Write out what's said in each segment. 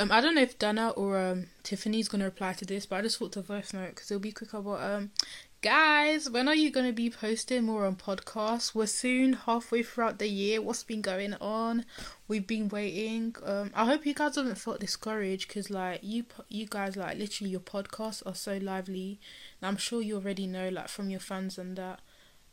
Um, I don't know if Dana or um Tiffany's gonna reply to this, but I just thought to voice note because it'll be quicker. But um, guys, when are you gonna be posting more on podcasts? We're soon halfway throughout the year. What's been going on? We've been waiting. Um, I hope you guys haven't felt discouraged because like you you guys like literally your podcasts are so lively. And I'm sure you already know like from your fans and that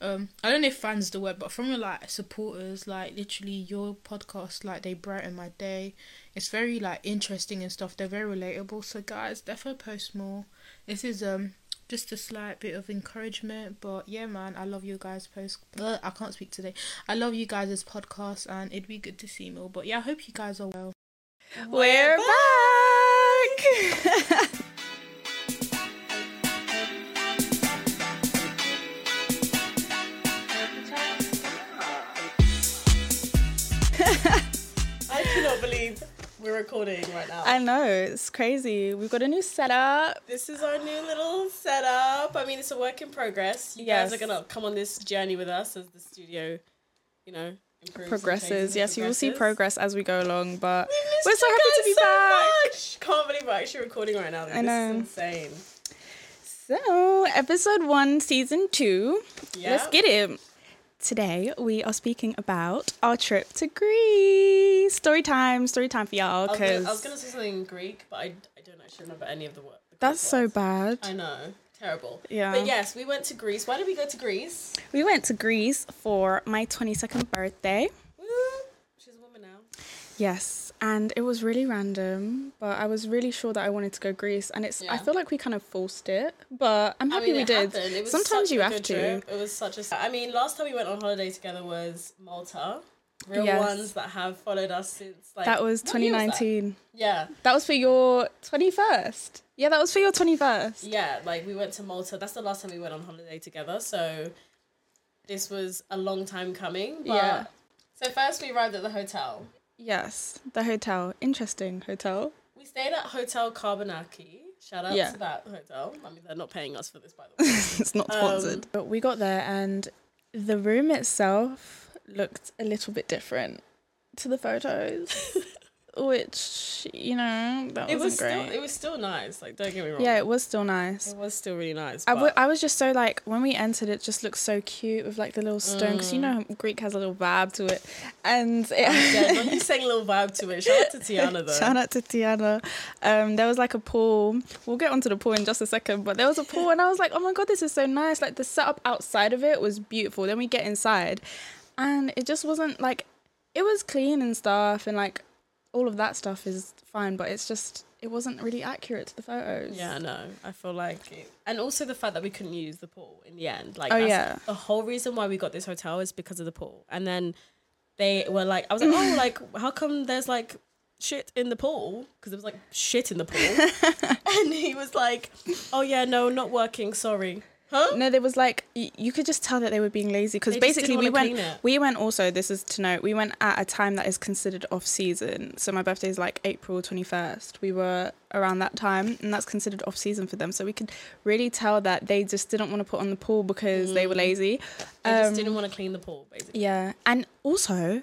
um I don't know if fans the word, but from your like supporters, like literally your podcast, like they brighten my day. It's very like interesting and stuff. They're very relatable. So guys, definitely post more. This is um just a slight bit of encouragement, but yeah, man, I love you guys. Post. Ugh, I can't speak today. I love you guys as podcast, and it'd be good to see more. But yeah, I hope you guys are well. We're back. I we're recording right now. I know it's crazy. We've got a new setup. this is our new little setup. I mean, it's a work in progress. You Yes. guys are gonna come on this journey with us as the studio, you know, Progresses. Yes, you will see progress as we go along. But we we're so happy to be so back. Much. Can't believe we're actually recording right now. I this is insane. So, episode one, season two. Yeah. Let's get it. Today we are speaking about our trip to Greece. Story time, story time for y'all. Cause I was gonna say something in Greek, but I, I don't actually remember any of the words. that's so bad. I know. Terrible. Yeah. But yes, we went to Greece. Why did we go to Greece? We went to Greece for my 22nd birthday. Woo! She's a woman now. Yes, and it was really random, but I was really sure that I wanted to go Greece, and it's. I feel like we kind of forced it, but I'm I happy mean, we did. It was Sometimes you have to. Trip. It was such a. I mean, last time we went on holiday together was Malta. Real Yes. ones that have followed us since like That was what year that? 2019. Yeah, That was for your 21st. Yeah, that was for your 21st. yeah. Like we went to Malta. That's the last time we went on holiday together. So this was a long time coming. But, Yeah. So first we arrived at the hotel. Yes, the hotel. Interesting hotel. We stayed at Hotel Carbonaki. Shout out Yeah. to that hotel. I mean, they're not paying us for this, by the way. it's not sponsored. Um, but we got there, and the room itself looked a little bit different to the photos, which, you know, that it wasn't was great. still it was still nice. Like don't get me wrong. yeah, it was still nice. It was still really nice. I, w- I was just so like when we entered it just looked so cute with like the little stone because you know Greek has a little vibe to it and it, yeah, when you sang a little vibe to it. Shout out to Tiana though. shout out to Tiana um there was like a pool we'll get onto the pool in just a second but there was a pool and I was like oh my god this is so nice like the setup outside of it was beautiful then we get inside and it just wasn't like it was clean and stuff and like all of that stuff is fine but it's just it wasn't really accurate to the photos Yeah, no, I feel like, it, and also the fact that we couldn't use the pool in the end. Like, Oh, that's yeah. the whole reason why we got this hotel is because of the pool. And then they were like, I was like, oh, like, how come there's like shit in the pool? Because there was like shit in the pool. and he was like, oh yeah, no, not working. Sorry. Huh? No, there was like y- you could just tell that they were being lazy because basically we went we went also this is to note we went at a time that is considered off season. So my birthday is like April twenty first. We were around that time and that's considered off season for them. So we could really tell that they just didn't want to put on the pool because they were lazy. They just Um, didn't want to clean the pool, basically. Yeah, and also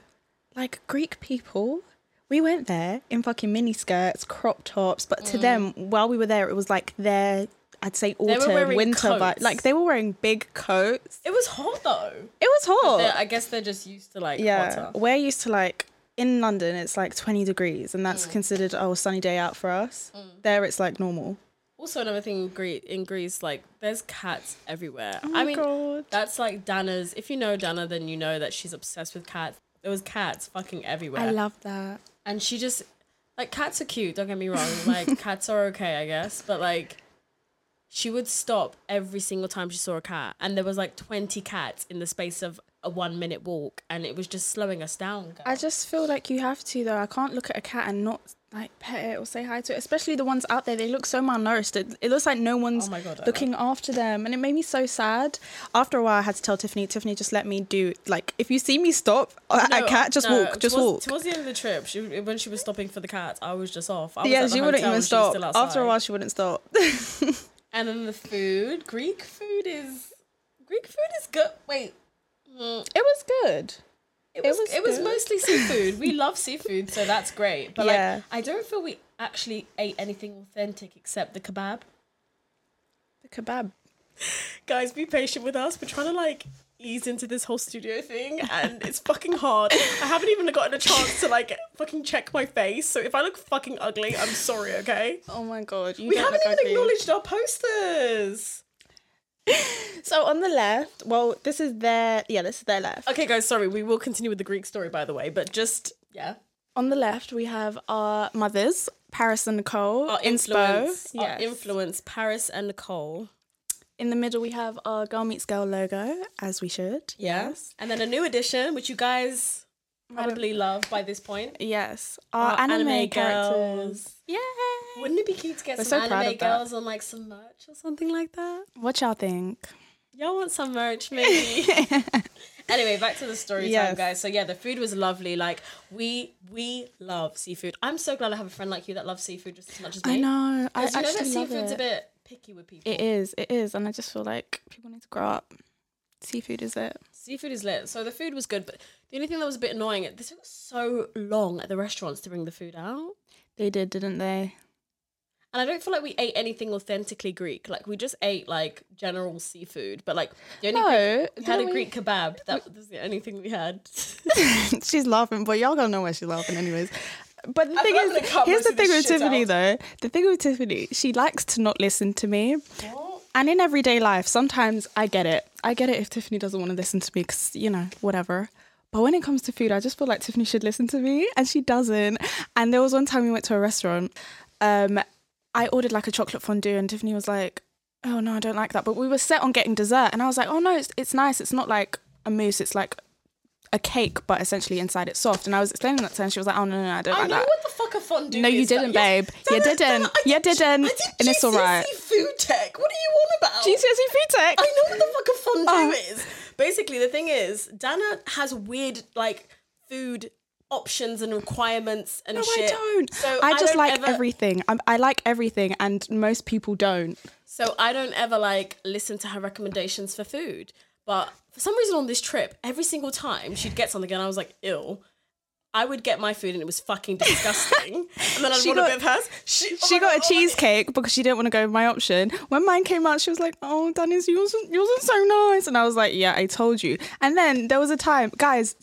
like Greek people. We went there in fucking mini skirts, crop tops, but to them, while we were there, it was like their, I'd say autumn, winter coats. Like they were wearing big coats. It was hot though. It was hot. I guess they're just used to like yeah, hotter. we're used to like in London, it's like 20 degrees, and that's mm. considered oh a sunny day out for us. Mm. There, it's like normal. Also, another thing in Greece, in Greece, like there's cats everywhere. Oh my I mean, god. that's like Dana's. If you know Dana, then you know that she's obsessed with cats. There was cats fucking everywhere, I love that. and she just like cats are cute. Don't get me wrong. Like cats are okay, I guess, but like she would stop every single time she saw a cat, and there was like twenty cats in the space of a one minute walk, and it was just slowing us down. girl. I just feel like you have to though. I can't look at a cat and not like pet it or say hi to it. Especially the ones out there, they look so malnourished. It, it looks like no one's Oh God, looking after them, and it made me so sad. After a while, I had to tell Tiffany. Tiffany, just let me do like if you see me stop No, a cat, just no, walk, just towards, walk. Towards the end of the trip, she, when she was stopping for the cats, I was just off. I was yeah, she wouldn't even stop. After a while, she wouldn't stop. And then the food, Greek food is Greek food is good. Wait, mm, it was good. It was, was it was mostly seafood. We love seafood, so that's great. But Yeah. like, I don't feel we actually ate anything authentic except the kebab. The kebab. Guys, be patient with us. We're trying to like ease into this whole studio thing, and it's fucking hard. I haven't even gotten a chance to like fucking check my face. So if I look fucking ugly, I'm sorry. Okay. Oh my god, you We haven't even ugly. acknowledged our posters. So on the left, well, this is their yeah, this is their left. Okay, guys, sorry. We will continue with the Greek story, by the way, but just yeah. On the left, we have our mothers, Paris and Nicole, Our inspo. influence, our Yes. influence, Paris and Nicole. In the middle, we have our Girl Meets Girl logo, as we should. Yes. And then a new addition, which you guys probably love by this point. Yes. Our, Our anime, anime characters. girls. Yay! Wouldn't it be cute to get We're some so anime girls on like some merch or something like that? What y'all think? Y'all want some merch, maybe? anyway, back to the story Yes. time, guys. So yeah, the food was lovely. Like we we love seafood. I'm so glad I have a friend like you that loves seafood just as much as me. I know. I you know that actually love seafood's it. a bit picky with people. It is. It is, and I just feel like people need to grow up. Seafood is it. Seafood is lit. So the food was good, but the only thing that was a bit annoying, this took so long at the restaurants to bring the food out. They did, didn't they? And I don't feel like we ate anything authentically Greek. Like we just ate like general seafood, but like the only No, thing we had a we- Greek kebab. That was the only thing we had. she's laughing, but y'all gonna know why she's laughing anyways. But the I thing feel like I'm is, here's the thing with Tiffany out. though. The thing with Tiffany, she likes to not listen to me. And in everyday life, sometimes I get it. I get it if Tiffany doesn't want to listen to me because, you know, whatever. But when it comes to food, I just feel like Tiffany should listen to me and she doesn't. And there was one time we went to a restaurant. Um, I ordered like a chocolate fondue and Tiffany was like, oh no, I don't like that. But we were set on getting dessert. And I was like, oh no, it's, it's nice. It's not like a mousse. It's like a cake, but essentially inside it's soft. And I was explaining that to her and she was like, oh no, no, no I don't I like know that. what the fuck a fondue is. No, you but didn't, babe. You didn't. You did- didn't. I did And it's all right. Food tech. What are you on about? GCSE food tech. I know what the fuck a fondue Oh. is. Basically, the thing is, Dana has weird like food options and requirements and No, shit. I don't. So I just don't like ever- everything. I'm, I like everything, and most people don't. So I don't ever like listen to her recommendations for food. But for some reason on this trip, every single time she'd get something and I was like, ill. I would get my food and it was fucking disgusting. and then I'd She want a got- bit of hers. She, oh she got God, a cheesecake because she didn't want to go with my option. When mine came out, she was like, "Oh, Dennis, yours, yours is so nice," and I was like, "Yeah, I told you." And then there was a time, guys,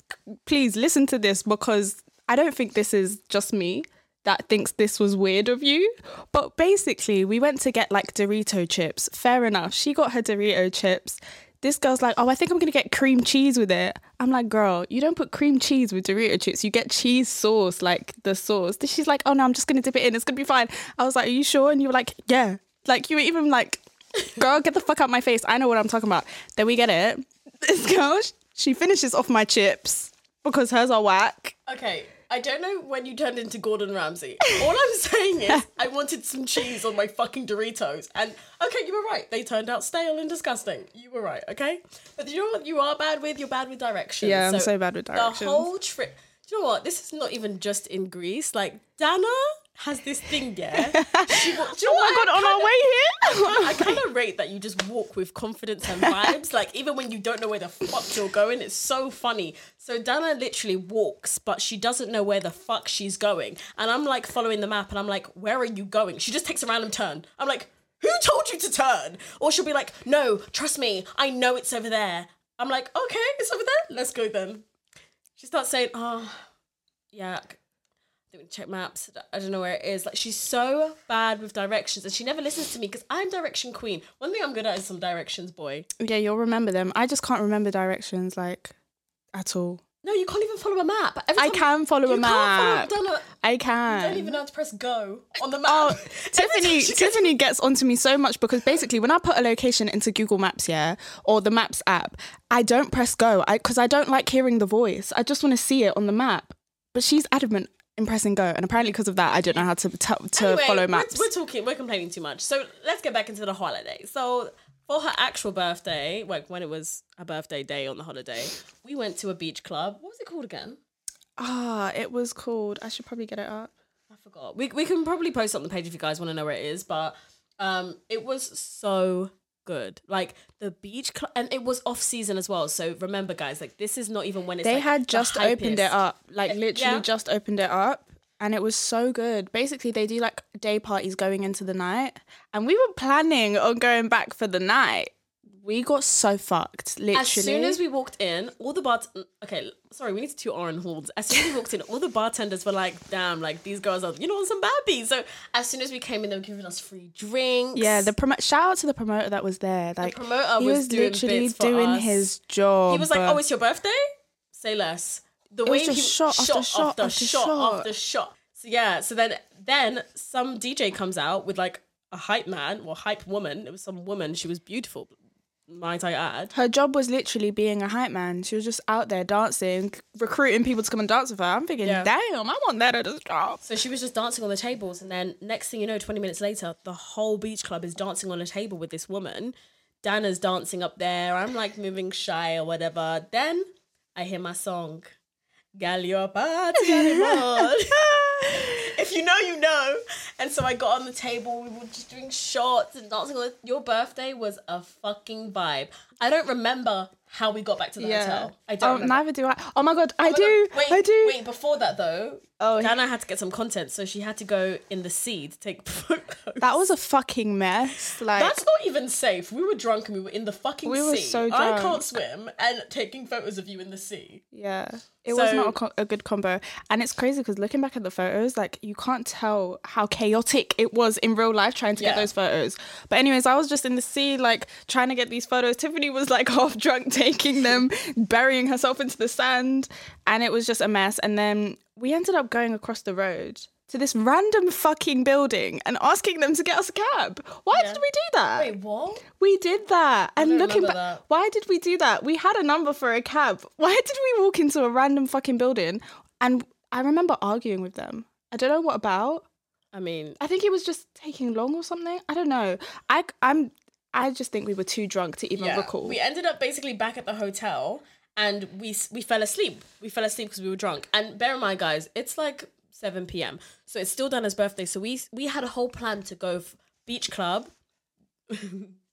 please listen to this because I don't think this is just me that thinks this was weird of you. But basically, we went to get like Dorito chips. Fair enough. She got her Dorito chips. This girl's like, oh, I think I'm gonna get cream cheese with it. I'm like, girl, you don't put cream cheese with Dorito chips. You get cheese sauce, like the sauce. She's like, oh no, I'm just gonna dip it in. It's gonna be fine. I was like, are you sure? And you were like, yeah. Like you were even like, girl, get the fuck out my face. I know what I'm talking about. Then we get it. This girl, she finishes off my chips because hers are whack. Okay, I don't know when you turned into Gordon Ramsay. All I'm saying is I wanted some cheese on my fucking Doritos. And okay, you were right. They turned out stale and disgusting. You were right, okay? But you know what you are bad with? You're bad with directions. Yeah, I'm so bad with directions. The whole trip. Do you know what? This is not even just in Greece. Like Dana has this thing, yeah. She, wa- do you oh know Oh my what? god, on I our way here. I kind of rate that you just walk with confidence and vibes. Like even when you don't know where the fuck you're going, it's so funny. So Dana literally walks, but she doesn't know where the fuck she's going. And I'm like following the map, and I'm like, where are you going? She just takes a random turn. I'm like, who told you to turn? Or she'll be like, no, trust me, I know it's over there. I'm like, okay, it's over there. Let's go then. She starts saying, ah, oh, yeah. I we check maps. I don't know where it is. Like she's so bad with directions, and she never listens to me because I'm direction queen. One thing I'm good at is some directions, boy. Yeah, you'll remember them. I just can't remember directions like at all. No, you can't even follow a map. I can follow you a map. I Can't follow, Donna, I you can. don't even know how to press go on the oh, map. Oh, Tiffany, gets- Tiffany gets onto me so much because basically when I put a location into Google Maps, yeah, or the Maps app, I don't press go. I because I don't like hearing the voice. I just want to see it on the map. But she's adamant in pressing go, and apparently because of that, I don't know how to t- to Anyway, follow we're- maps. We're, talking, we're complaining too much. So let's get back into the holiday. So for her actual birthday, like when it was a birthday day on the holiday, we went to a beach club. What was it called again? Ah, it was called. I should probably get it up. I forgot. We we can probably post it on the page if you guys want to know where it is, but um, it was so good. Like the beach club, and it was off season as well. So remember, guys, like this is not even when it's they like, had just opened it up, like literally yeah. just opened it up, and it was so good. Basically, they do like day parties going into the night, and we were planning on going back for the night. We got so fucked, literally. As soon as we walked in, all the bart. Okay, sorry, we need toot our horns. As soon as we walked in, all the bartenders were like, "Damn, like these girls are, you know, on some bad beats." So as soon as we came in, they were giving us free drinks. yeah, the promo- shout out to the promoter that was there. Like promoter he was was, doing literally doing us. his job. he was like, "Oh, it's your birthday? Say less." The was way he shot after shot after after shot shot. after shot. So yeah, so then then some DJ comes out with like a hype man or hype woman. It was some woman. She was beautiful, might I add. her job was literally being a hype man. She was just out there dancing, recruiting people to come and dance with her. I'm thinking, Yeah. damn, I want that at a job. So she was just dancing on the tables, and then next thing you know, 20 minutes later, the whole beach club is dancing on a table with this woman. Dana's dancing up there. I'm like moving shy or whatever. Then I hear my song, Gal your party anymore. if you know, you know. And so I got on the table. We were just doing shots and dancing. Your birthday was a fucking vibe. I don't remember how we got back to the hotel. I don't Oh, neither do I. Oh my god, oh I Oh my do. God, Wait, I do. Wait, before that though, Oh, Dana had to get some content, so she had to go in the sea to take photos. That was a fucking mess. Like That's not even safe. We were drunk and we were in the fucking We sea. were so drunk. I can't swim and taking photos of you in the sea. yeah, it was not a, co- a good combo. And it's crazy because looking back at the photos, like you can't tell how chaotic it was in real life trying to Yeah. get those photos. But anyways, I was just in the sea, like trying to get these photos. Tiffany was like half drunk taking them, burying herself into the sand, and it was just a mess. And then we ended up going across the road. To this random fucking building and asking them to get us a cab. Why Yeah. did we do that? Wait, what? We did that. And looking back, that. why did we do that? We had a number for a cab. Why did we walk into a random fucking building? And I remember arguing with them. I don't know what about. I mean, I think it was just taking long or something. I don't know. I I'm I just think we were too drunk to even yeah. recall. We ended up basically back at the hotel and we we fell asleep. We fell asleep because we were drunk. And bear in mind, guys, it's like 7 p.m. So it's still Dana's birthday. So we we had a whole plan to go f- beach club.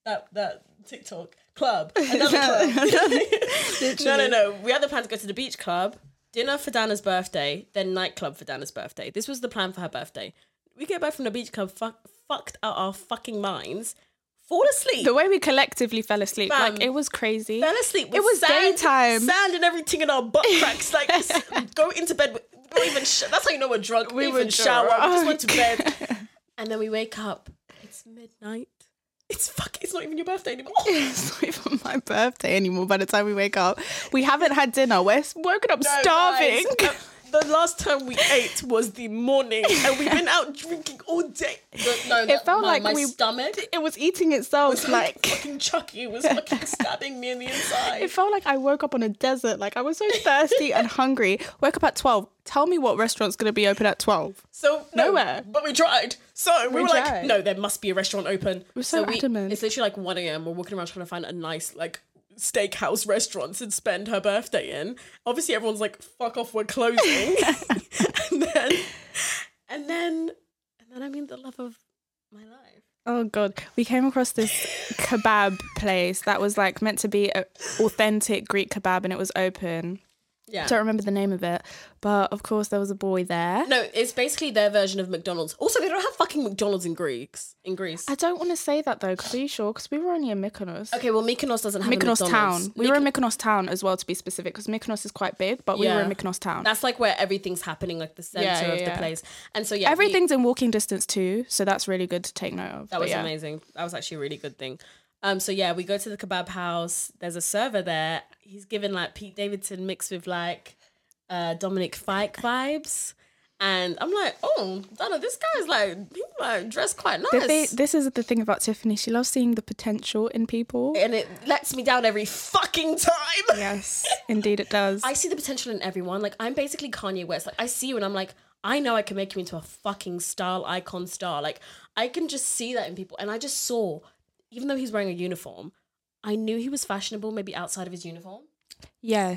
that that TikTok club. Another club. no, no, no. We had the plan to go to the beach club, dinner for Dana's birthday, then nightclub for Dana's birthday. This was the plan for her birthday. We get back from the beach club, fuck, fucked out our fucking minds, fall asleep. the way we collectively fell asleep, Fam. like it was crazy. fell asleep. It was sand, daytime. Sand and everything in our butt cracks. Like go into bed. with- We even. Sh- that's how you know we're drunk. We, We even shower. We just went to bed, and then we wake up. It's midnight. It's fuck. It's not even your birthday anymore. It's not even my birthday anymore by the time we wake up. We haven't had dinner. We're woken up No, starving. guys, uh, the last time we ate was the morning, and we've been out drinking all day. The- no, It felt my, like my we- stomach it was eating itself. like like fucking Chucky It was fucking stabbing me in the inside. It felt like I woke up on a desert. Like I was so thirsty and hungry. Woke up at 12. Tell me what restaurant's going to be open at 12. So no, Nowhere. But we tried. So we, We were like, no, there must be a restaurant open. We're so adamant. It's literally like one a.m. We're walking around trying to find a nice like steakhouse restaurants and spend her birthday in. Obviously, everyone's like, "Fuck off, we're closing." and then, and then, and then I mean the love of my life. Oh god, we came across this kebab place that was like meant to be a authentic Greek kebab and it was open. Yeah. Don't remember the name of it, but of course there was a boy there. No, it's basically their version of McDonald's. Also, they don't have fucking McDonald's in Greeks. In Greece. I don't want to say that though, because are you sure? Because we were only in Mykonos. Okay, well, Mykonos doesn't have a Mykonos McDonald's. town. We were in Mykonos town as well, to be specific, because Mykonos is quite big, but we were in. Mykonos town. That's like where everything's happening, like the center Yeah, of the place. And so yeah, we- Everything's in walking distance too, so that's really good to take note of. that was amazing. That was actually a really good thing. Um, so yeah, we go to the kebab house. There's a server there. He's given like Pete Davidson mixed with like uh, Dominic Fike vibes. And I'm like, oh, Donna, this guy's like, he's like dressed quite nice. thi- this is the thing about Tiffany. She loves seeing the potential in people. and it lets me down every fucking time. Yes, indeed it does. I see the potential in everyone. Like I'm basically Kanye West. Like I see you and I'm like, I know I can make you into a fucking style icon star. Like I can just see that in people. And I just saw, even though he's wearing a uniform, I knew he was fashionable maybe outside of his uniform. yeah,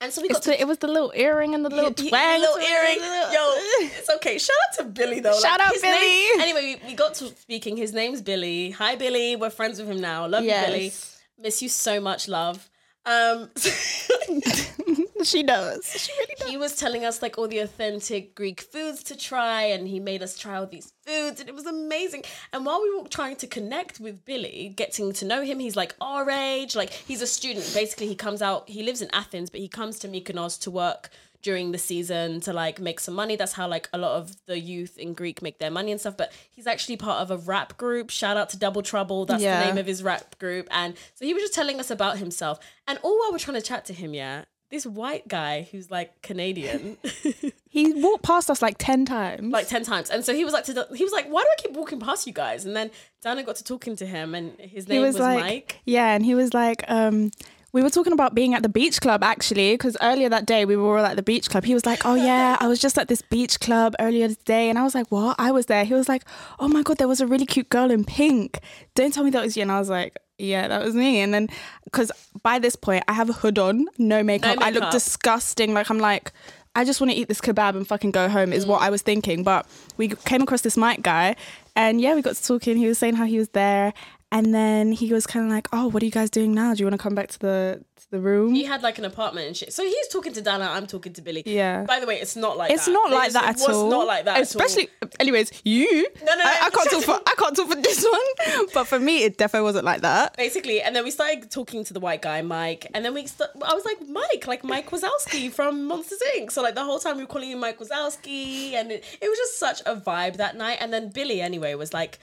And so we got to the, it was the little earring and the little twang. little earring. Yo, it's okay. Shout out to Billy though. Shout out his name- Billy. anyway, we, we got to speaking. His name's Billy. Hi Billy. We're friends with him now. Love Yes. you, Billy. Miss you so much, love. Um, she does. She really does. he was telling us like all the authentic Greek foods to try, and he made us try all these foods, and it was amazing. And while we were trying to connect with Billy, getting to know him, he's like our age, like he's a student. Basically, he comes out. He lives in Athens, but he comes to Mykonos to work during the season to like make some money. That's how like a lot of the youth in Greek make their money and stuff. But he's actually part of a rap group. Shout out to Double Trouble. That's Yeah. the name of his rap group. And so he was just telling us about himself. And all while we're trying to chat to him, yeah, this white guy who's like Canadian, He walked past us like ten times. like ten times. And so he was like, to the, he was like, why do I keep walking past you guys? And then Dana got to talking to him, and his he name was, was, like, Mike. yeah, and he was like, um, we were talking about being at the beach club actually, because earlier that day we were all at the beach club. He was like, oh yeah, I was just at this beach club earlier today, and I was like, what? I was there. He was like, oh my god, there was a really cute girl in pink. Don't tell me that was you. And I was like, yeah, that was me. And then, because by this point I have a hood on, no makeup. I look disgusting. Like I'm like. I just want to eat this kebab and fucking go home is what mm. I was thinking. But we came across this Mike guy and yeah, we got to talking. He was saying how he was there. And then he was kind of like, oh, what are you guys doing now? Do you want to come back to the the room? He had like an apartment and shit. So he's talking to Dana, I'm talking to Billy. Yeah. By the way, it's not like it's that. not like was- that at all. It was not like that. Especially, at all. anyways, you. No, no, no, I, I can't talk for I can't talk for this one. But for me, it definitely wasn't like that. basically and then we started talking to the white guy mike and then we st- i was like mike like mike wazowski from monsters inc so like the whole time we were calling him mike wazowski and it, it was just such a vibe that night and then billy anyway was like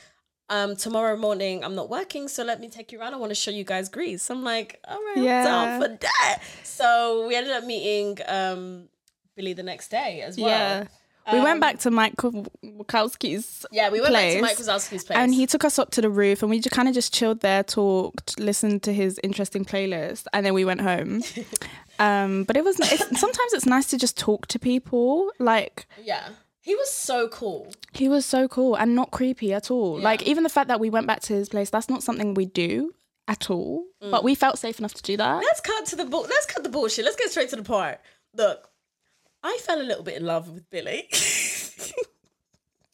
um tomorrow morning i'm not working so let me take you around i want to show you guys greece i'm like all right Yeah. i'm down for that so we ended up meeting um billy the next day as well Yeah. We went Um, back to Mike Wazowski's yeah we went back to mike wazowski's place And he took us up to the roof and we just kind of just chilled there, talked, listened to his interesting playlist, and then we went home. um, but it was it's, sometimes it's nice to just talk to people. Like yeah he was so cool he was so cool and not creepy at all. Like even the fact that we went back to his place, that's not something we do at all. Mm. But we felt safe enough to do that. let's cut to the bull. Let's cut the bullshit. Let's get straight to the part. Look, I fell a little bit in love with Billy.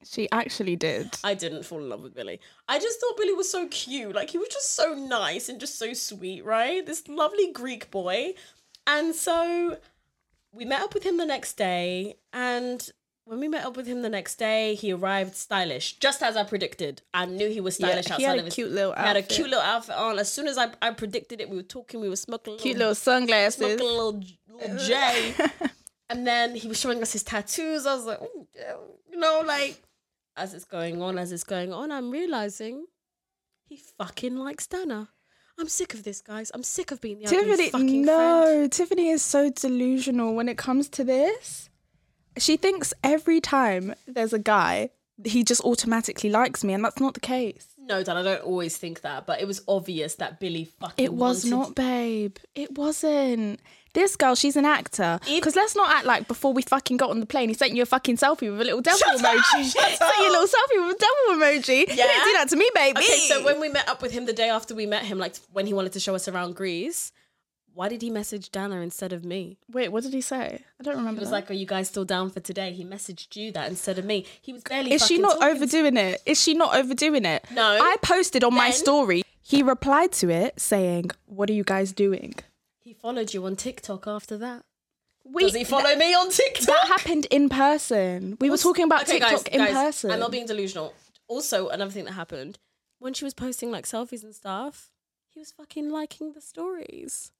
She actually did. I didn't fall in love with Billy. I just thought Billy was so cute. Like he was just so nice and just so sweet, right? This lovely Greek boy. And so we met up with him the next day and when we met up with him the next day, he arrived stylish, just as I predicted. I knew he was stylish Yeah, outside he had of a his cute little He had a outfit. cute little outfit on. As soon as I, I predicted it, we were talking, we were smoking Cute little sunglasses. smoking a little, little J. and then he was showing us his tattoos. I was like, you know, like as it's going on, as it's going on, I'm realizing he fucking likes Dana. I'm sick of this, guys. I'm sick of being the Tiffany, fucking no, friend. Tiffany is so delusional when it comes to this. She thinks every time there's a guy, he just automatically likes me, and that's not the case. No, Dan, I don't always think that, but it was obvious that Billy fucking. It was wanted- not, babe. It wasn't. This girl, she's an actor. Because let's not act like before we fucking got on the plane, he sent you a fucking selfie with a little devil Shut up, emoji. shut sent you a little selfie with a devil emoji. He Yeah? didn't do that to me, baby. Okay, so when we met up with him the day after we met him, like when he wanted to show us around Greece, why did he message Dana instead of me? Wait, what did he say? I don't remember. He was that. like, "Are you guys still down for today?" He messaged you that instead of me. He was barely. Is she not talking to- overdoing it? Is she not overdoing it? No. I posted on my story. He replied to it saying, "What are you guys doing?" He followed you on TikTok after that. We, Does he follow me on TikTok? that happened in person. We were talking about Okay, TikTok guys, in guys, person. I'm not being delusional. Also, another thing that happened when she was posting like selfies and stuff, he was fucking liking the stories.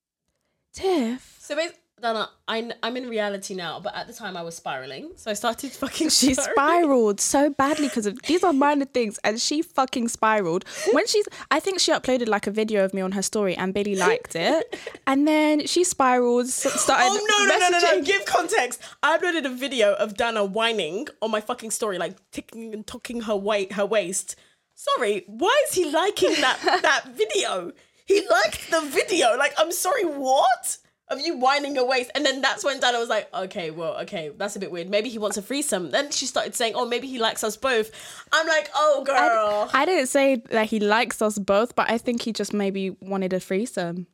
Tiff. So, bas- Dana, I, I'm in reality now, but at the time I was spiraling. So I started fucking. She spiraling. spiraled so badly because of these are minor things, and she fucking spiraled. When she's, I think she uploaded like a video of me on her story, and Billy liked it, and then she spiraled, s- started. Oh no no no no no! Give context. I uploaded a video of Dana whining on my fucking story, like ticking and tucking her weight, her waist. Sorry, why is he liking that that video? He liked the video. Like, I'm sorry, what? Of you whining your waist, and then that's when Dana was like, "Okay, well, okay, that's a bit weird. Maybe he wants a threesome." Then she started saying, "Oh, maybe he likes us both." I'm like, "Oh, girl." I didn't say that he likes us both, but I think he just maybe wanted a threesome.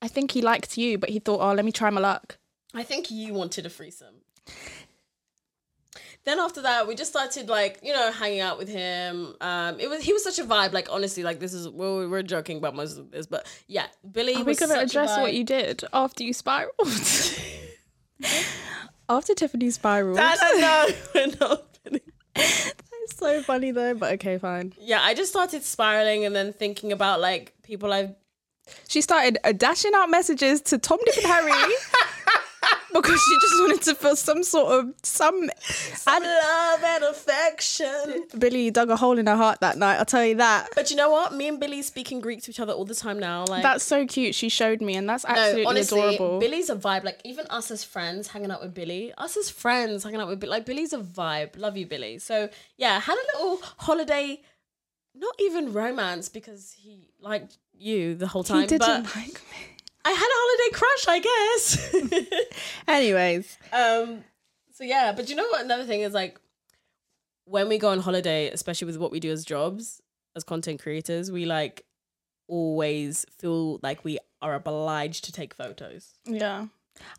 I think he liked you, but he thought, oh, let me try my luck. I think you wanted a threesome. Then after that, we just started like you know hanging out with him. Um, it was he was such a vibe. Like honestly, like this is we're, we're joking about most of this, but yeah, Billy. Are we was gonna such address what you did after you spiraled? after Tiffany spiraled. I don't know. We're not. That's so funny though, but okay, fine. Yeah, I just started spiraling and then thinking about like people I've She started uh, dashing out messages to Tom, Dick, and Harry because she just wanted to feel some sort of some. some love and affection. Billy dug a hole in her heart that night. I'll tell you that. But you know what? Me and Billy speaking Greek to each other all the time now. Like That's so cute. She showed me, and that's absolutely no, honestly, adorable. Billy's a vibe. Like even us as friends hanging out with Billy, us as friends hanging out with Billy. Like Billy's a vibe. Love you, Billy. So yeah, had a little holiday. Not even romance because he liked you the whole time. he didn't but like me. I had a holiday crush, I guess. Anyways, Um, so yeah, but you know what? Another thing is like when we go on holiday, especially with what we do as jobs, as content creators, we like always feel like we are obliged to take photos. yeah.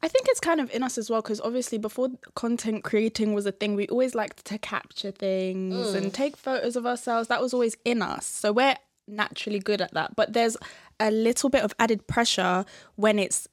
I think it's kind of in us as well because obviously before content creating was a thing, we always liked to capture things and take photos of ourselves. That was always in us. So we're naturally good at that. But there's a little bit of added pressure when it's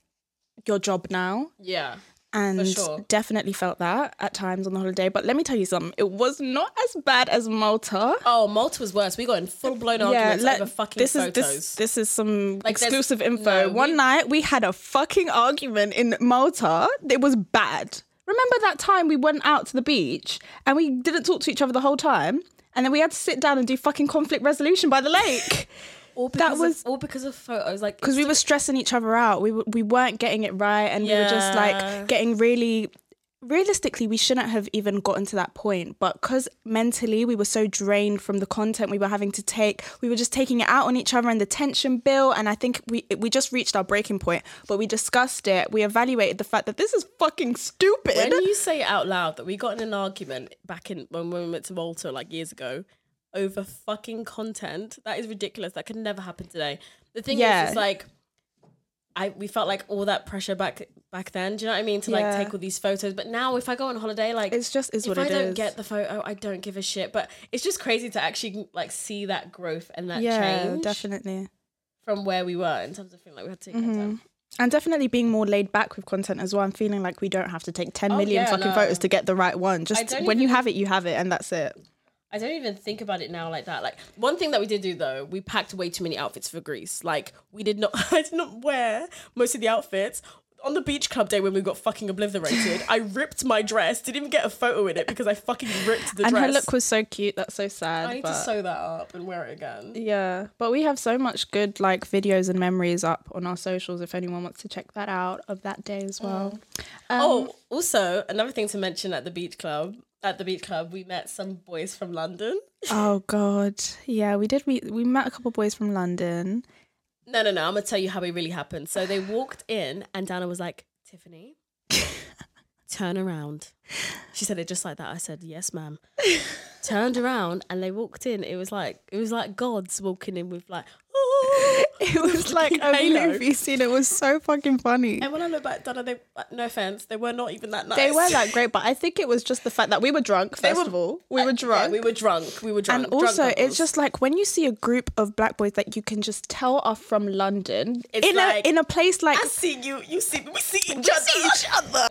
your job now. Yeah. and sure. definitely felt that at times on the holiday. But let me tell you something, it was not as bad as Malta. Oh, Malta was worse. We got in full blown arguments let- over fucking this photos. is this this is some Like, exclusive info. no, One we- night we had a fucking argument in Malta. It was bad. Remember that time we went out to the beach and we didn't talk to each other the whole time, and then we had to sit down and do fucking conflict resolution by the lake all because was- of, all because of photos. Like because we were stressing each other out. We w- we weren't getting it right, and we were just like getting really. Realistically, we shouldn't have even gotten to that point, but because mentally we were so drained from the content we were having to take, we were just taking it out on each other, and the tension built. And I think we we just reached our breaking point. But we discussed it. We evaluated the fact that this is fucking stupid. when you say it out loud that we got in an argument back in when we went to Malta like years ago over fucking content, that is ridiculous. That could never happen today. The thing Yeah. is, is like I we felt like all that pressure back back then. Do you know what I mean? To like take all these photos, but now if I go on holiday, like it's just is if I don't is. get the photo, I don't give a shit. But it's just crazy to actually like see that growth and that yeah, change definitely. from where we were in terms of feeling like we had to take Mm-hmm. time. And definitely being more laid back with content as well. I'm feeling like we don't have to take 10 Oh, million yeah, fucking no. photos to get the right one. Just when you have it, you have it, and that's it. I don't even think about it now like that. Like one thing that we did do though, we packed way too many outfits for Greece. Like we did not, I did not wear most of the outfits. On the beach club day when we got fucking obliterated, I ripped my dress. Didn't even get a photo in it because I fucking ripped the and dress. her look was so cute. That's so sad. I need but- to sew that up and wear it again. yeah, but we have so much good like videos and memories up on our socials. If anyone wants to check that out of that day as well. Um, oh, also another thing to mention at the beach club. At the beach club, we met some boys from London. oh god, yeah, we did. We we met a couple boys from London. No, no, no. I'm gonna tell you how it really happened. So they walked in, and Dana was like, "Tiffany, turn around." She said it just like that. I said, "Yes, ma'am." Turned around, and they walked in. It was like it was like gods walking in with like. It was like a halo. movie scene. It was so fucking funny. And when I look back, Dana, they no offense, they were not even that nice. They were that great, but I think it was just the fact that we were drunk. First were- of all, we were Yeah, drunk. we were drunk. We were drunk. and also, drunk it's just like when you see a group of black boys that you can just tell are from London It's in like, a in a place like I see you. You see me. We see each We other. see each other.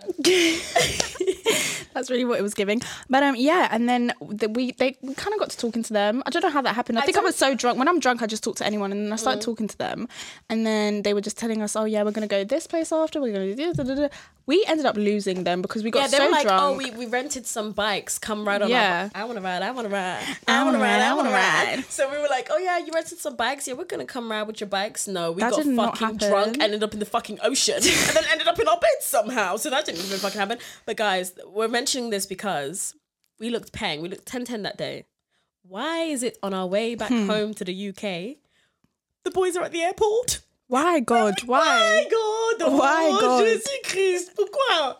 That's really what it was giving. But um, yeah, and then the, we they kind of got to talking to them. I don't know how that happened. I, think I was so drunk. When I'm drunk, I just talk to anyone, and then I started Mm. talking to them, and then they were just telling us, "Oh yeah, we're gonna go this place after. We're gonna do this." Da, da, da. We ended up losing them because we got Yeah, they so were like, drunk. "Oh, we, we rented some bikes. Come ride on Yeah. our. I want to ride. I want to ride. I I want wanna ride. I I want to ride. ride. So we were like, "Oh yeah, you rented some bikes. Yeah, we're gonna come ride with your bikes." No, we That got fucking drunk, ended up in the fucking ocean, and then ended up in our beds somehow. So that didn't even fucking happen. But guys, we're mentioning this because we looked peng. We looked 10-10 that day. Why is it on our way back Hmm. home to the UK? The boys are at the airport. Why God? Why Why? God? Why, God? Jésus Christ, pourquoi?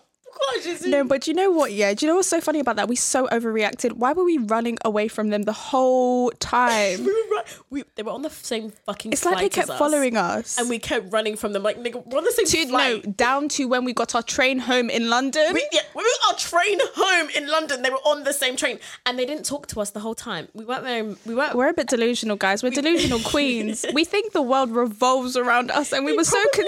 It's No, but you know what? Yeah, do you know what's so funny about that? We so overreacted. Why were we running away from them the whole time? we were right. We they were on the same fucking. It's like they kept us, following us. and we kept running from them. Like nigga, we're on the same to, no, down to when we got our train home in London. We, yeah, when we got our train home in London, they were on the same train, and they didn't talk to us the whole time. We weren't very. We weren't. We're a bit delusional, guys. We're delusional queens. We think the world revolves around us, and we, were so con-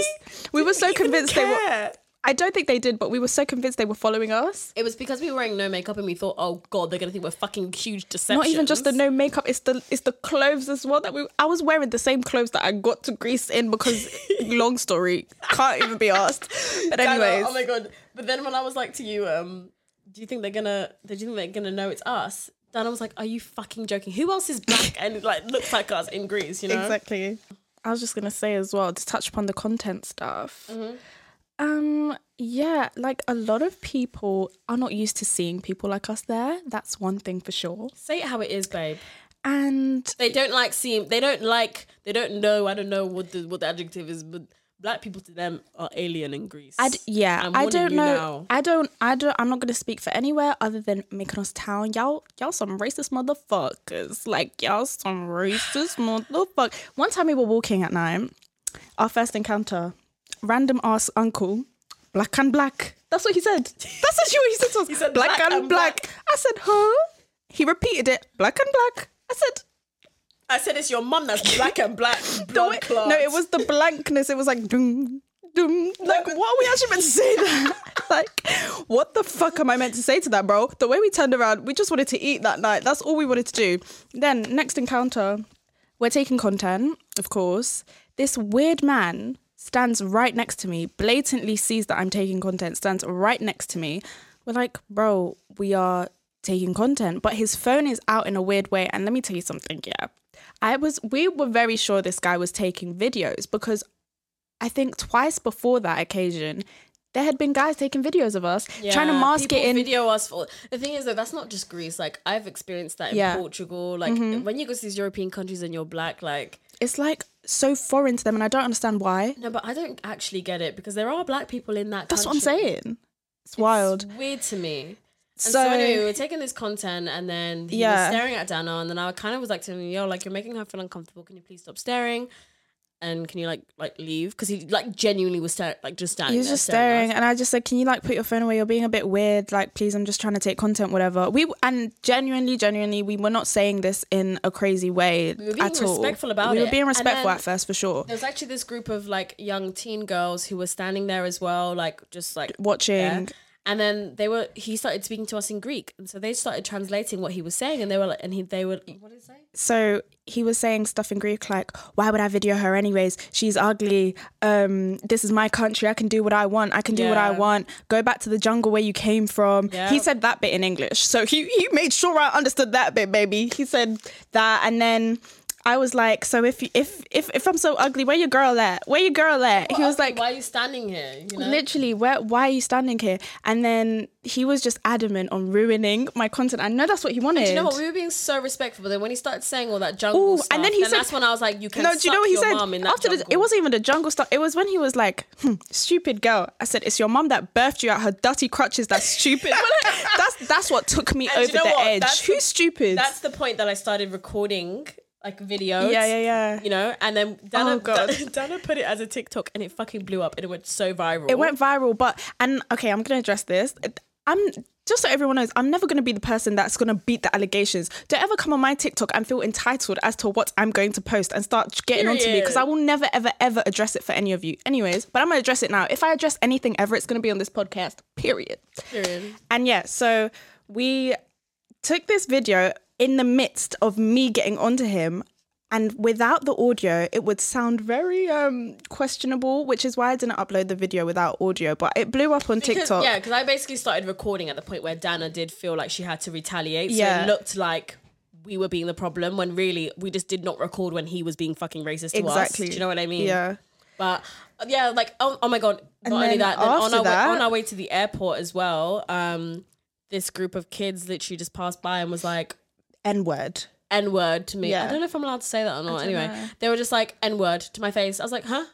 we were so convinced they were. I don't think they did, but we were so convinced they were following us. It was because we were wearing no makeup, and we thought, oh god, they're gonna think we're fucking huge deceptions. Not even just the no makeup; it's the it's the clothes as well that we. I was wearing the same clothes that I got to Greece in because, long story, can't even be asked. But Dana, anyways, oh my god! But then when I was like to you, um, do you think they're gonna? Do you think they're gonna know it's us? Dana was like, "Are you fucking joking? Who else is black and like looks like us in Greece? You know?" Exactly. I was just gonna say as well to touch upon the content stuff. Mm-hmm. Um, yeah, like a lot of people are not used to seeing people like us there. That's one thing for sure. Say it how it is, babe. And They don't like seeing. They don't like. They don't know. I don't know what the what the adjective is, but black people to them are alien in Greece. I d- yeah, I'm I don't know. now. I don't. I don't. I'm not gonna speak for anywhere other than Mykonos town. Y'all, y'all some racist motherfuckers. Like y'all some racist motherfuckers. One time we were walking at night, our first encounter, random ass uncle, black and black. That's what he said. That's actually what he said to us. He said black, black and, and black. black. I said, huh? He repeated it. Black and black. I said, I said it's your mum that's black and black no, it, no, it was the blankness. It was like doom, doom. Like, what are we actually meant to say like, what the fuck am I meant to say to that, bro? The way we turned around, we just wanted to eat that night. That's all we wanted to do. Then next encounter, we're taking content, of course. This weird man stands right next to me, blatantly sees that I'm taking content, stands right next to me. We're like, bro, we are taking content, but his phone is out in a weird way. And let me tell you something, yeah. I was we were very sure this guy was taking videos because I think twice before that occasion there had been guys taking videos of us trying to mask it in video us for the thing is though that's not just Greece like I've experienced that in Yeah. Mm-hmm. Portugal like when you go to these European countries and you're black like it's like so foreign to them and I don't understand why. no but I don't actually get it because there are black people in that That's what I'm saying. It's wild. It's weird to me. And so, So- anyway, we were taking this content, and then he Yeah. was staring at Dana, and then I kind of was like to him, "Yo, like you're making her feel uncomfortable. Can you please stop staring? And can you like like leave? Because he like genuinely was staring, like just standing. He was there just staring, us. and I just said, "Can you like put your phone away? You're being a bit weird. Like, please, I'm just trying to take content, whatever." We and genuinely, genuinely, we were not saying this in a crazy way were being at all. respectful about we were being respectful at first, for sure. There was actually this group of like young teen girls who were standing there as well, like just like Watching, there. And then they were. He started speaking to us in Greek, and so they started translating what he was saying, and they were like, and he they were. What did he say? so he was saying stuff in Greek like, "Why would I video her anyways? She's ugly. Um, this is my country. I can do what I want. I can do what I want. Go back to the jungle where you came from." Yeah. He said that bit in English, so he he made sure I understood that bit, baby. He said that, and then. I was like, so if you- if if if I'm so ugly, where your girl at? Where your girl at? he was like, "Why are you standing here?" You know. literally, where why are you standing here? And then he was just adamant on ruining my content. I know that's what he wanted. Do you know what? We were being so respectful, but then when he started saying all that jungle Ooh, stuff, and then he said- that's when I was like, "You can." no, do you know what he said? your mum in that After the, it wasn't even the jungle stuff. It was when he was like, hmm, "Stupid girl." I said, "It's your mom that birthed you out her dirty crutches. That's stupid." That's that's what took me And over you know the what? edge. That's Who's the- stupid? That's the point that I started recording like videos. yeah, yeah, yeah. You know, and then Dana, Oh, God. Dana, Dana put it as a TikTok, and it fucking blew up, and it went so viral. It went viral, but and okay, I'm gonna address this. I'm just so everyone knows, I'm never gonna be the person that's gonna beat the allegations. Don't ever come on my TikTok and feel entitled as to what I'm going to post and start getting onto me because I will never, ever, ever address it for any of you. Anyways, but I'm gonna address it now. If I address anything ever, it's gonna be on this podcast. Period. Period. And yeah, so we took this video in the midst of me getting onto him. And without the audio, it would sound very um questionable, which is why I didn't upload the video without audio. But it blew up on Because- TikTok. Yeah, because I basically started recording at the point where Dana did feel like she had to retaliate. So Yeah. it looked like we were being the problem when really we just did not record when he was being fucking racist to Exactly. us. Do you know what I mean? Yeah. But yeah, like oh, oh my god! And Not only that, then on our that- way, on our way to the airport as well, um, this group of kids literally just passed by and was like N word. N word to me. I don't know if I'm allowed to say that or not. Anyway, know. they were just like N word to my face. I was like, huh?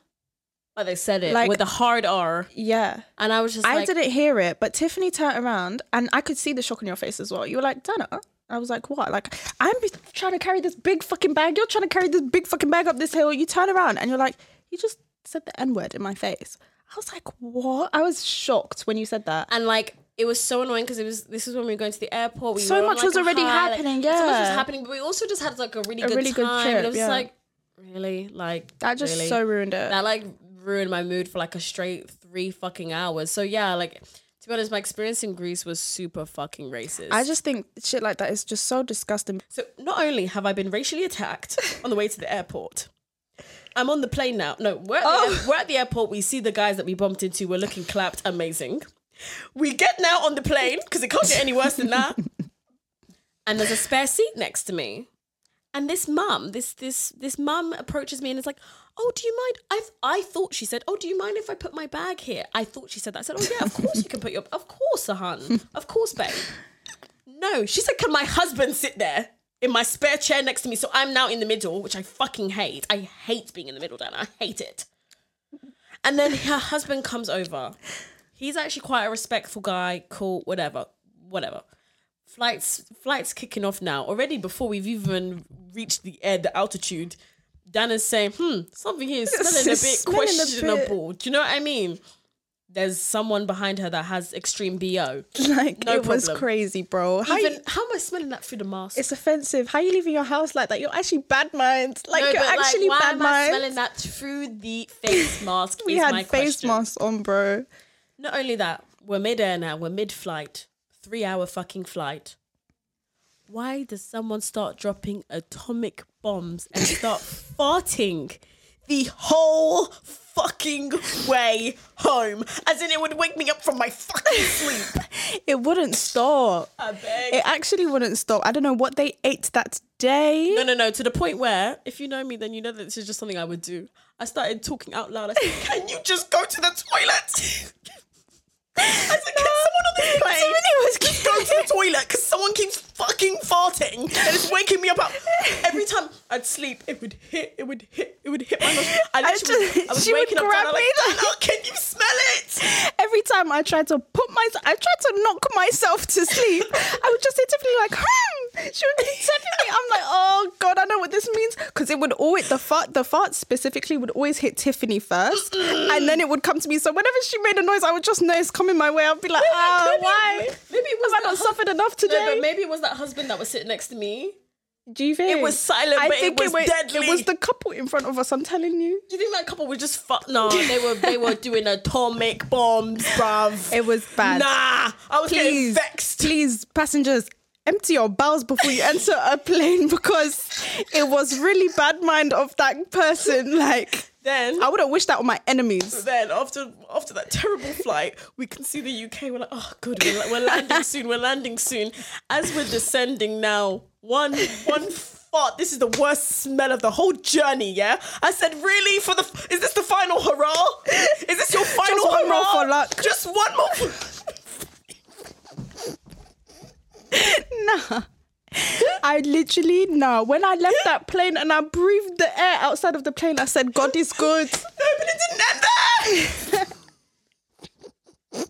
Like they said it Like- with a hard R, Yeah. and I was just I like, didn't hear it, but Tiffany turned around and I could see the shock on your face as well. You were like, Dana. I was like, what? Like, I'm trying to carry this big fucking bag. You're trying to carry this big fucking bag up this hill. You turn around and you're like, you just said the N word in my face. I was like, what? I was shocked when you said that. and like it was so annoying because it was this is when we were going to the airport. We So were on, much like, was already high, like, happening, So much was happening, but we also just had like a really A good really good time. trip, and it was yeah. like really like That just really? so ruined it. that like ruined my mood for like a straight three fucking hours. So yeah, like to be honest, my experience in Greece was super fucking racist. I just think shit like that is just so disgusting. So not only have I been racially attacked on the way to the airport, I'm on the plane now. No, we're at, Oh. the, we're at the airport. We see the guys that we bumped into. We're looking clapped, amazing. We get now on the plane because it can't get any worse than that. And there's a spare seat next to me, and this mum, this this this mum approaches me and is like, "Oh, do you mind? I I thought she said, "Oh, do you mind if I put my bag here?" I thought she said that. I said, "Oh yeah, of course you can put your, of course, hun, of course, babe." No, she said, "Can my husband sit there in my spare chair next to me?" So I'm now in the middle, which I fucking hate. I hate being in the middle, Dan. I hate it. And then her husband comes over. He's actually quite a respectful guy. Cool, whatever, whatever. Flights, flights kicking off now. Already before we've even reached the air, the altitude, Dan is saying, "Hmm, something here is smelling a bit Smelling a bit- questionable." Do you know what I mean? There's someone behind her that has extreme bo. Like No it was problem. crazy, bro. How Even you, how am I smelling that through the mask? it's offensive. How you leaving your house like that? You're actually bad minds. Like No, you're but, actually why bad am I minds. smelling that through the face mask? we is had my face question. masks on, bro. Not only that, we're mid-air now. We're mid-flight, three-hour fucking flight. Why does someone start dropping atomic bombs and start farting the whole fucking way home? As in, it would wake me up from my fucking sleep. It wouldn't stop. I beg. It actually wouldn't stop. I don't know what they ate that day. No, no, no. To the point where, if you know me, then you know that this is just something I would do. I started talking out loud. I said, "Can you just go to the toilet?" I said, "Can someone on this plane was just go to the toilet?" Because someone keeps fucking farting and it's waking me up. Every time I'd sleep, it would hit. It would hit. It would hit my nose. I I literally, just- I was she would waking up. grab Dana, me like, like- can you smell it? Every time I tried to put my, I tried to knock myself to sleep. I would just say Tiffany like, hmm. She would be telling me. I'm like, oh god, I know what this means because it would always the fart, the fart specifically would always hit Tiffany first, and then it would come to me. So whenever she made a noise, I would just know it's coming my way. I'd be like, ah, maybe- why? maybe it was Have I not hus- suffered enough today? No, but maybe it was that husband that was sitting next to me. Do you think It was silent, I but it think was wa- deadly. It was the couple in front of us. I'm telling you. Do you think that couple were just fuck? No, they were they were doing atomic bombs, bruv. It was bad. Nah, I was getting vexed. please, passengers, empty your bowels before you enter a plane because it was really bad mind of that person. Like, Then I wouldn't wish that on my enemies. then after after that terrible flight, we can see the UK. We're like, oh, good, we're, we're landing soon. We're landing soon. As we're descending now, one one fart. This is the worst smell of the whole journey. Yeah, I said, really? For the is this the final hurrah? Is this your final Just one more for luck. Just one more. Nah. I literally no. When I left that plane and I breathed the air outside of the plane, I said, "God is good." No, but it didn't end there.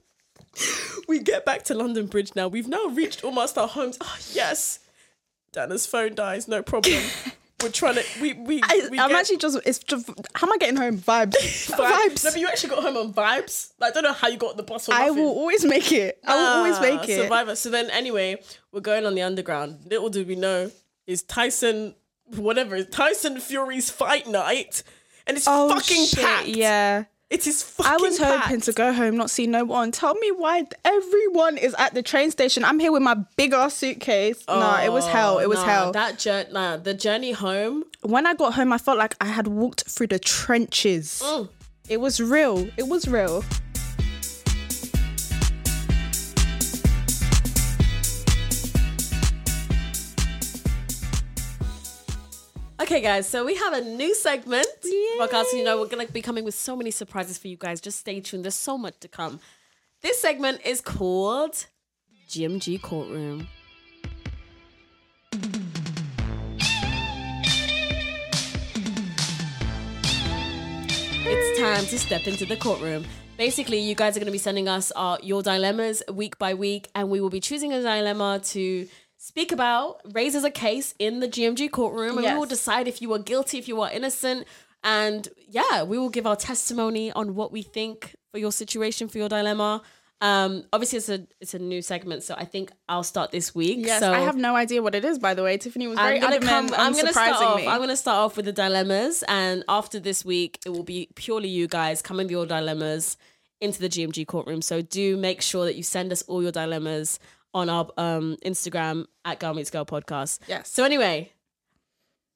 we get back to London Bridge now. We've now reached almost our homes. Oh, yes. Dana's phone dies, no problem. We're trying to. We we. I, we I'm get actually just. It's just. How am I getting home? Vibes. vibes. No, but you actually got home on vibes. Like, I don't know how you got the bus I will always make it. I will always Ah, make it. Survivor. So then, anyway, we're going on the underground. Little do we know, is Tyson, whatever, Tyson Fury's fight night, and it's Oh fucking shit! packed. Yeah. It is fucking. I was hoping to go home, not see no one. Tell me why everyone is at the train station. I'm here with my big ass suitcase. nah, it was hell. It was Nah, hell. That journey, nah, the journey home. when I got home, I felt like I had walked through the trenches. Mm. It was real. It was real. Okay, guys, so we have a new segment. Podcast, you know, we're gonna be coming with so many surprises for you guys. Just stay tuned. There's so much to come. This segment is called GMG Courtroom. It's time to step into the courtroom. Basically, you guys are going to be sending us our, your dilemmas week by week, and we will be choosing a dilemma to speak about, raises a case in the GMG courtroom, and we will decide if you are guilty, if you are innocent, and yeah, we will give our testimony on what we think for your situation, for your dilemma. Um, obviously, it's a it's a new segment, so I think I'll start this week. Yes, so I have no idea what it is. By the way, Tiffany was very I'm gonna adamant come. I'm gonna start off. me. I'm gonna start off with the dilemmas, and after this week, it will be purely you guys coming with your dilemmas into the GMG courtroom. So do make sure that you send us all your dilemmas on our um, Instagram at Girl Meets Girl Podcast. Yes. So anyway,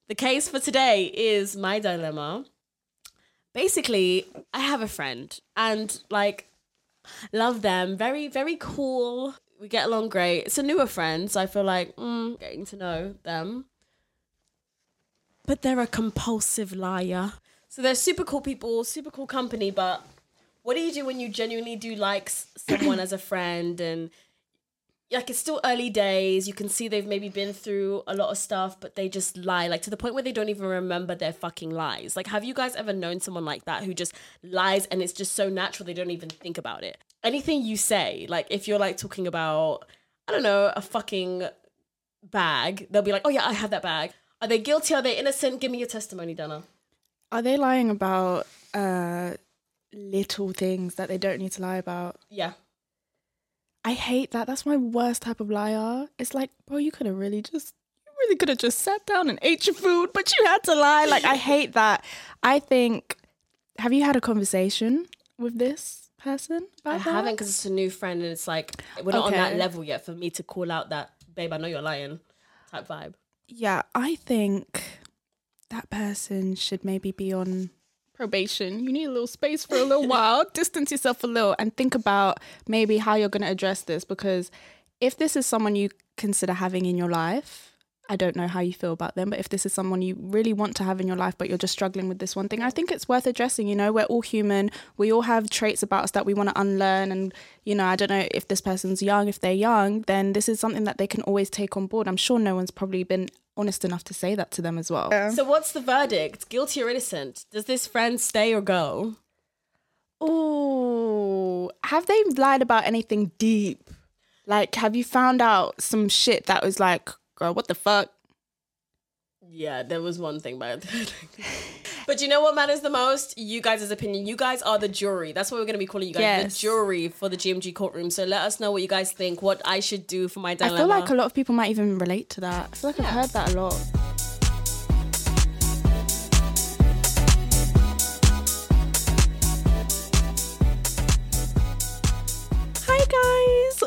the case for today is my dilemma. Basically, I have a friend, and like, love them. Very, very cool. We get along great. It's a newer friend, so I feel like mm, getting to know them. But they're a compulsive liar. So they're super cool people, super cool company. But what do you do when you genuinely do like someone as a friend and like it's still early days. You can see they've maybe been through a lot of stuff, but they just lie, like to the point where they don't even remember their fucking lies. Like, have you guys ever known someone like that who just lies and it's just so natural they don't even think about it? Anything you say, like if you're like talking about, I don't know, a fucking bag, they'll be like, oh yeah, I have that bag. Are they guilty? Are they innocent? Give me your testimony, Dana. Are they lying about uh, little things that they don't need to lie about? Yeah. I hate that. That's my worst type of liar. It's like, bro, you could have really just, you really could have just sat down and ate your food, but you had to lie. Like, I hate that. I think, have you had a conversation with this person? I that? haven't because it's a new friend and it's like, we're not on that level yet for me to call out that, babe, I know you're lying type vibe. Yeah, I think that person should maybe be on probation. You need a little space for a little while, distance yourself a little, and think about maybe how you're going to address this. Because if this is someone you consider having in your life, I don't know how you feel about them, but if this is someone you really want to have in your life, but you're just struggling with this one thing, I think it's worth addressing. You know, we're all human. We all have traits about us that we want to unlearn. And, you know, I don't know if this person's young. If they're young, then this is something that they can always take on board. I'm sure no one's probably been honest enough to say that to them as well. So what's the verdict? Guilty or innocent? Does this friend stay or go? Oh, have they lied about anything deep? Like, have you found out some shit that was like, girl, what the fuck? Yeah, there was one thing, but but you know what matters the most? You guys' opinion. You guys are the jury. That's what we're gonna be calling you guys, Yes. the jury for the GMG courtroom. So let us know what you guys think. What I should do for my dilemma. I feel like a lot of people might even relate to that. I feel like I've heard that a lot.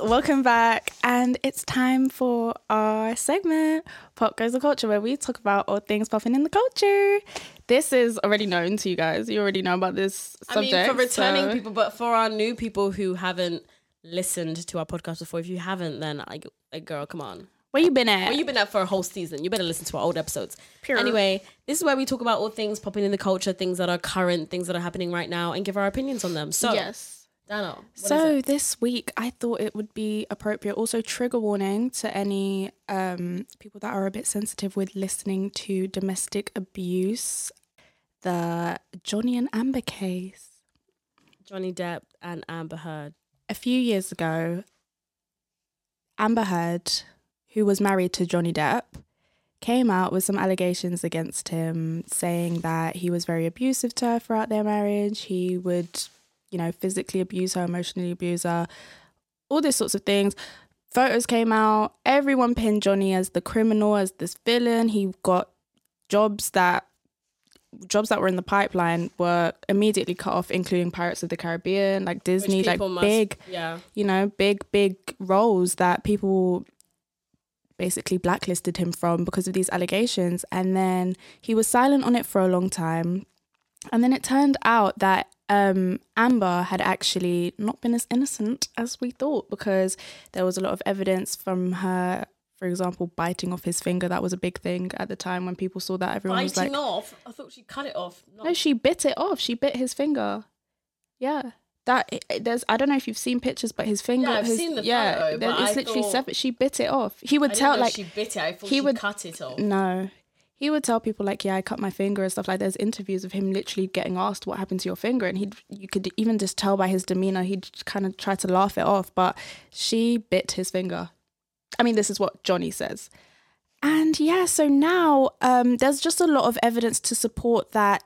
Welcome back, and it's time for our segment "Pop Goes the Culture," where we talk about all things popping in the culture. This is already known to you guys. You already know about this I mean, for returning so- people, but for our new people who haven't listened to our podcast before, if you haven't, then like, like girl, come on. where you been at? Where you've been at for a whole season. You better listen to our old episodes. Pure. Anyway, this is where we talk about all things popping in the culture, things that are current, things that are happening right now, and give our opinions on them. So, yes. Is So this week, I thought it would be appropriate. Also, trigger warning to any um, people that are a bit sensitive with listening to domestic abuse. The Johnny and Amber case. Johnny Depp and Amber Heard. A few years ago, Amber Heard, who was married to Johnny Depp, came out with some allegations against him, saying that he was very abusive to her throughout their marriage. He would, you know, physically abuse her, emotionally abuse her, all these sorts of things. Photos came out. Everyone pinned Johnny as the criminal, as this villain. He got jobs that jobs that were in the pipeline were immediately cut off, including Pirates of the Caribbean, like Disney, like must- big Yeah. you know, big, big roles that people basically blacklisted him from because of these allegations. And then he was silent on it for a long time. And then it turned out that um, Amber had actually not been as innocent as we thought because there was a lot of evidence from her, for example, biting off his finger. That was a big thing at the time when people saw that. Everyone was Biting like, off. I thought she cut it off. Not- no, she bit it off. She bit his finger. Yeah. That there's I don't know if you've seen pictures, but his finger, Yeah, I've his, seen the yeah, photo, but it's I literally thought- separate. She bit it off. He would tell like she bit it. I thought he she would- cut it off. no, he would tell people like, "Yeah, I cut my finger" and stuff like. There's interviews of him literally getting asked what happened to your finger, and he you could even just tell by his demeanor he'd kind of try to laugh it off, but she bit his finger. I mean, this is what Johnny says. And yeah, so now um, there's just a lot of evidence to support that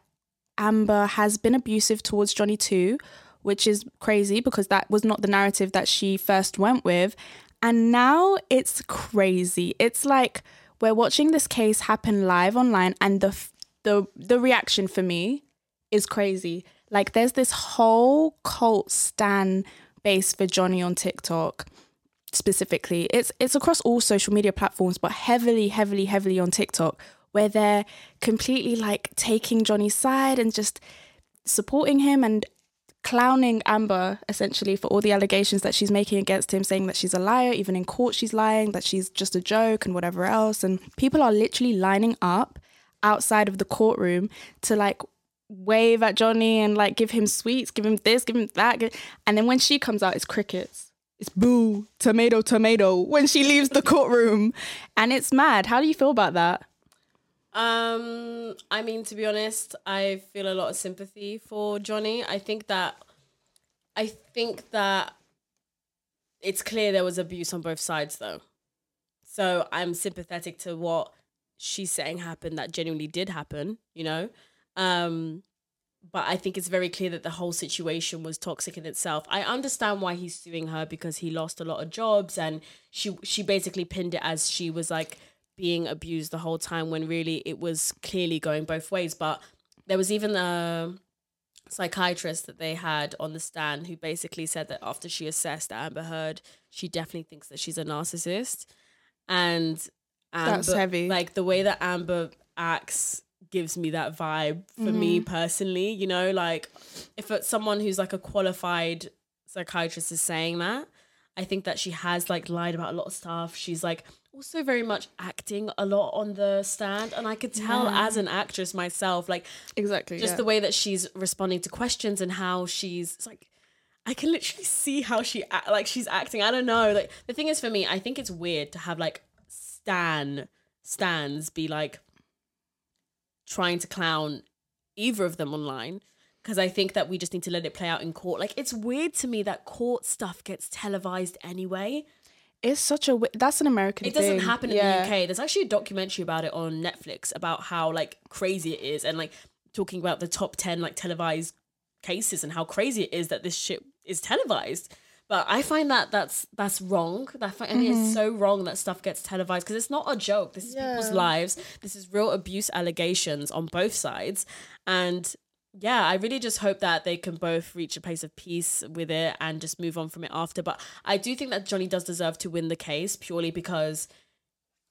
Amber has been abusive towards Johnny too, which is crazy because that was not the narrative that she first went with. And now it's crazy. It's like we're watching this case happen live online and the the the reaction for me is crazy. Like there's this whole cult stan base for Johnny on TikTok specifically. It's it's across all social media platforms but heavily heavily heavily on TikTok where they're completely like taking Johnny's side and just supporting him and clowning Amber essentially for all the allegations that she's making against him, saying that she's a liar, even in court she's lying, that she's just a joke and whatever else. And people are literally lining up outside of the courtroom to like wave at Johnny and like give him sweets, give him this, give him that. And then when she comes out, it's crickets. It's boo, tomato, tomato when she leaves the courtroom. And it's mad. How do you feel about that? Um, I mean, to be honest, I feel a lot of sympathy for Johnny. I think that, I think that it's clear there was abuse on both sides, though. So I'm sympathetic to what she's saying happened that genuinely did happen, you know? Um, but I think it's very clear that the whole situation was toxic in itself. I understand why he's suing her because he lost a lot of jobs and she she basically pinned it as she was like being abused the whole time when really it was clearly going both ways. But there was even a psychiatrist that they had on the stand who basically said that after she assessed Amber Heard, she definitely thinks that she's a narcissist. And Amber, That's heavy. Like the way that Amber acts gives me that vibe for me mm-hmm. personally, you know, like if it's someone who's like a qualified psychiatrist is saying that, I think that she has like lied about a lot of stuff. She's like also very much acting a lot on the stand and I could tell as an actress myself like Exactly. just yeah. the way that she's responding to questions and how she's it's like I can literally see how she act, like she's acting. I don't know. Like the thing is for me, I think it's weird to have like stan stands be like trying to clown either of them online because I think that we just need to let it play out in court. Like it's weird to me that court stuff gets televised anyway. It's such a that's an American. It doesn't thing. happen in Yeah. the UK. There's actually a documentary about it on Netflix about how like crazy it is and like talking about the top 10 like televised cases and how crazy it is that this shit is televised. But I find that that's that's wrong. That I think Mm-hmm. it's so wrong that stuff gets televised because it's not a joke. This is people's lives. This is real abuse allegations on both sides, and yeah, I really just hope that they can both reach a place of peace with it and just move on from it after. But I do think that Johnny does deserve to win the case purely because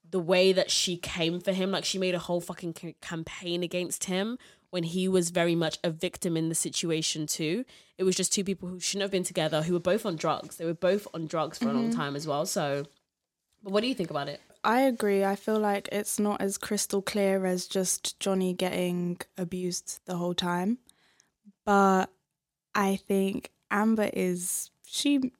the way that she came for him, like she made a whole fucking c- campaign against him when he was very much a victim in the situation too. It was just two people who shouldn't have been together, who were both on drugs. They were both on drugs for a long mm-hmm. time as well. So, but what do you think about it? I agree. I feel like it's not as crystal clear as just Johnny getting abused the whole time. But I think Amber is she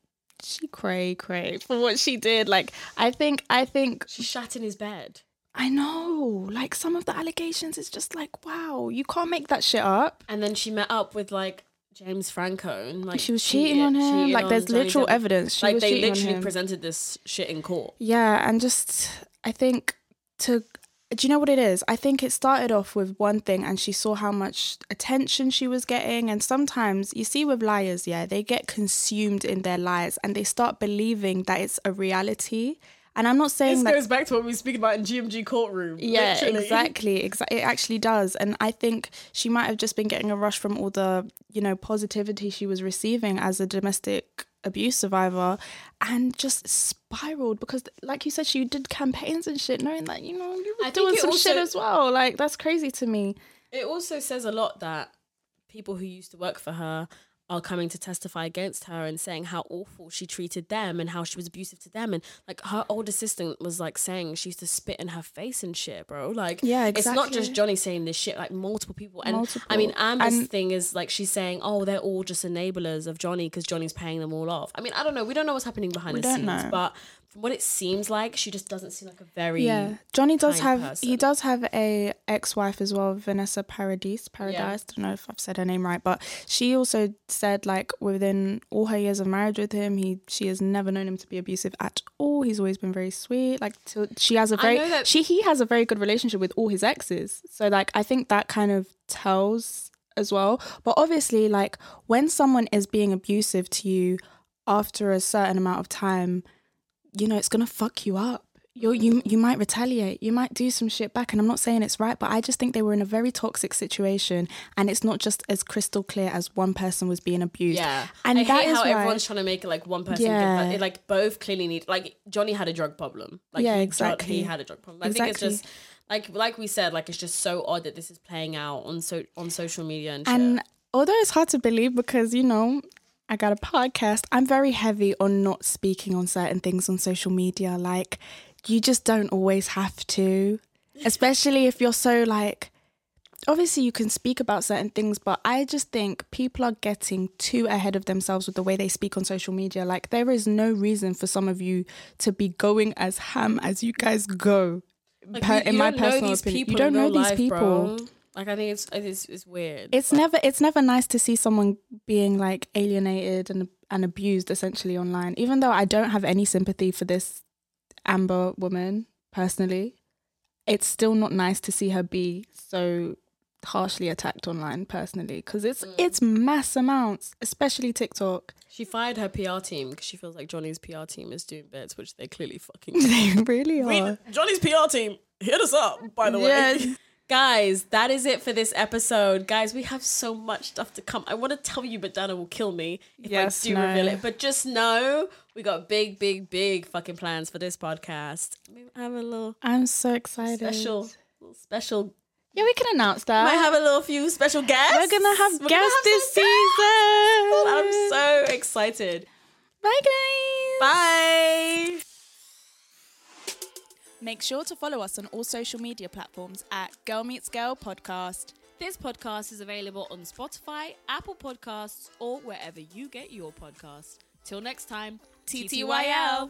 she cray cray for what she did. Like I think I think She shat in his bed. I know. Like some of the allegations it's just like, wow, you can't make that shit up. And then she met up with like James Franco and like She was cheating on him. cheating Like there's Johnny literal Depp. evidence. She like was they on literally presented this shit in court. Yeah, and just I think to do you know what it is? I think it started off with one thing and she saw how much attention she was getting and sometimes you see with liars, yeah, they get consumed in their lies and they start believing that it's a reality. And I'm not saying this that goes back to what we were speaking about in GMG courtroom. yeah, exactly. Exactly. It actually does. And I think she might have just been getting a rush from all the, you know, positivity she was receiving as a domestic abuse survivor and just spiraled because like you said she did campaigns and shit knowing that you know you were I doing it some shit as well like that's crazy to me It also says a lot that people who used to work for her are coming to testify against her and saying how awful she treated them and how she was abusive to them. And like her old assistant was like saying she used to spit in her face and shit bro. Like Yeah, it's not just johnny saying this shit like multiple people. And i Multiple. mean amber's And- thing is like she's saying oh they're all just enablers of johnny because johnny's paying them all off. I mean i don't know. We don't know what's happening behind We the scenes know. but from what it seems like, she just doesn't seem like a very Yeah, Johnny does have person. he does have a ex-wife as well, Vanessa Paradis. Paradise. I don't know if I've said her name right, but she also said like within all her years of marriage with him, he she has never known him to be abusive at all. He's always been very sweet. Like to, she has a very that- she he has a very good relationship with all his exes. So like I think that kind of tells as well. But obviously, like when someone is being abusive to you after a certain amount of time, you know, it's gonna fuck you up. You you you might retaliate. You might do some shit back, and I'm not saying it's right, but I just think they were in a very toxic situation, and it's not just as crystal clear as one person was being abused. Yeah, and I that hate is how why- everyone's trying to make it like one person. Yeah. Like both clearly need. Like Johnny had a drug problem. Like Yeah, exactly. He had a drug problem. I think it's Exactly. just like like we said. Like it's just so odd that this is playing out on so on social media and shit. And although it's hard to believe because, you know, I got a podcast, I'm very heavy on not speaking on certain things on social media. Like, you just don't always have to, especially if you're so like, obviously you can speak about certain things, but I just think people are getting too ahead of themselves with the way they speak on social media. Like, there is no reason for some of you to be going as ham as you guys go. Like, per- you- in you my personal opinion, you don't know these life, people. bro. Like I think it's it's, it's weird. it's never it's never nice to see someone being like alienated and and abused essentially online even though i don't have any sympathy for this amber woman personally it's still not nice to see her be so harshly attacked online personally because it's mm. it's mass amounts especially tiktok She fired her PR team because she feels like Johnny's PR team is doing bits, which they clearly fucking. they really We- are Johnny's PR team, hit us up, by the way. Guys, that is it for this episode. Guys, we have so much stuff to come. I want to tell you, but Dana will kill me if Yes, I do no. reveal it. But just know we got big, big, big fucking plans for this podcast. We have a little i'm so excited special, special. yeah we can announce that Might have a little few special guests. we're gonna have We're guests have this season I'm so excited. bye guys Bye. Make sure to follow us on all social media platforms at Girl Meets Girl Podcast. This podcast is available on Spotify, Apple Podcasts, or wherever you get your podcasts. Till next time, TTYL.